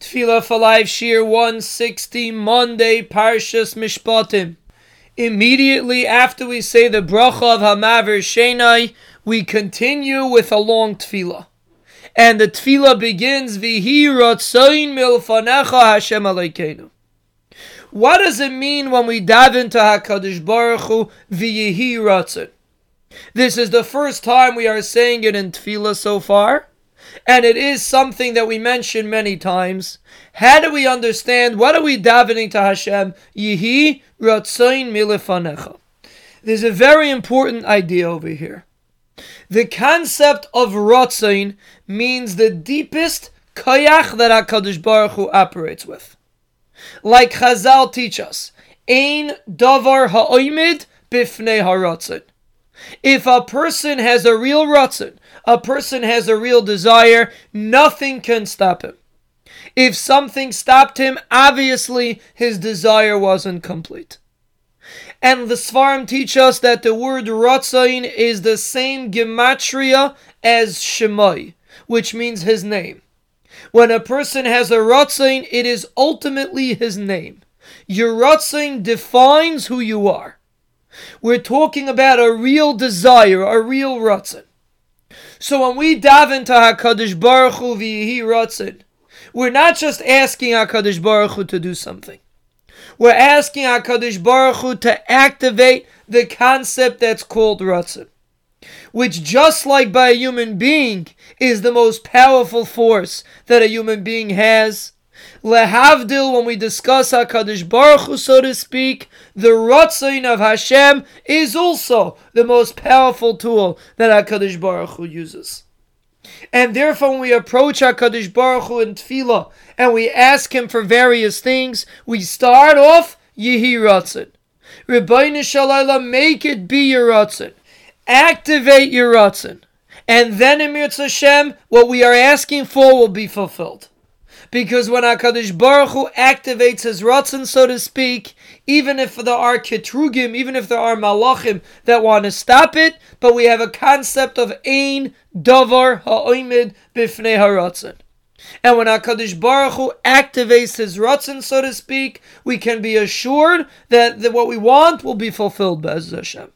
Tefillah for Life Shiur 160 Monday Parshas Mishpatim. Immediately after we say the bracha of HaMaavir Sheinah, we continue with a long tefillah. And the tefillah begins, Vihi Ratzain Milfanecha Hashem Elokeinu. What does it mean when we daven to HaKadosh Baruch Hu, Vihi? This is the first time we are saying it in tefillah so far and it is something that we mention many times. How do we understand? What are we davening to Hashem? Yihi ratzain milifanecha. There's a very important idea over here. The concept of ratzain means the deepest koach that Hakadosh Baruch Hu operates with. Like Chazal teach us, ein davar ha'oimid bifnei haratzin. If a person has a real ratzin, a person has a real desire, nothing can stop him. If something stopped him, obviously his desire wasn't complete. And the Sefarim teach us that the word Ratzain is the same gematria as Shemai, which means his name. When a person has a Ratzain, it is ultimately his name. Your Ratzain defines who you are. We're talking about a real desire, a real Ratzin. So when we daven to HaKadosh Baruch Hu v'yihi Ratzin, we're not just asking HaKadosh Baruch Hu to do something. We're asking HaKadosh Baruch Hu to activate the concept that's called Ratzin, which just like by a human being is the most powerful force that a human being has Lehavdil, when we discuss HaKadosh Baruch Hu, so to speak, the Ratzain of Hashem is also the most powerful tool that HaKadosh Baruch Hu uses. And therefore, when we approach HaKadosh Baruch Hu in Tefillah and we ask Him for various things, we start off Yehi Ratzin. Ribono Shel Olam, make it be your Ratzin. Activate your Ratzin. And then in Mirz Hashem, what we are asking for will be fulfilled because when Hakadosh Baruch Hu activates his ratzon, so to speak, even if there are ketrugim, even if there are malachim that want to stop it, but we have a concept of ein davar ha'oimid bifnei haratzon. And when Hakadosh Baruch Hu activates his ratzon, so to speak, we can be assured that, that what we want will be fulfilled by Hashem.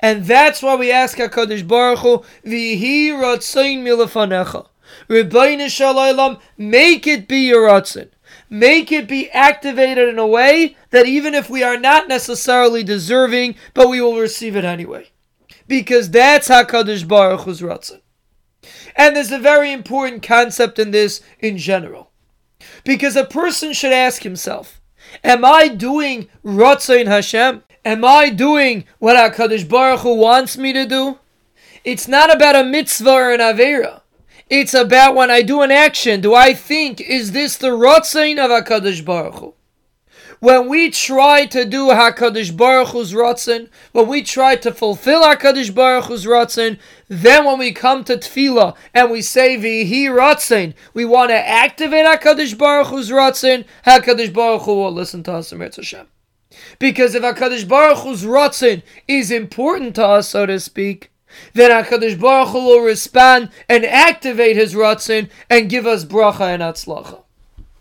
And that's why we ask Hakadosh Baruch Hu, "Vihi ratzon milafanecha." Ribono Shel Olam, make it be your Ratzin. Make it be activated in a way that even if we are not necessarily deserving, but we will receive it anyway. Because that's HaKadosh Baruch Hu's Ratzin. And there's a very important concept in this in general. Because a person should ask himself, Am I doing Ratzin Hashem? Am I doing what HaKadosh Baruch Hu wants me to do? It's not about a mitzvah or an avera. It's about when I do an action, do I think, is this the Rotzain of HaKadosh Baruch Hu? When we try to do HaKadosh Baruch Hu's Ratzin, when we try to fulfill HaKadosh Baruch Hu's Ratzin, then when we come to Tefillah and we say Vihi Ratzin, we want to activate HaKadosh Baruch Hu's Ratzin, HaKadosh Baruch Hu will listen to us in Hashem. Because if HaKadosh Baruch Hu's Ratzin is important to us, so to speak, then HaKadosh Baruch Hu will respond and activate his Ratzin and give us bracha and atzlacha.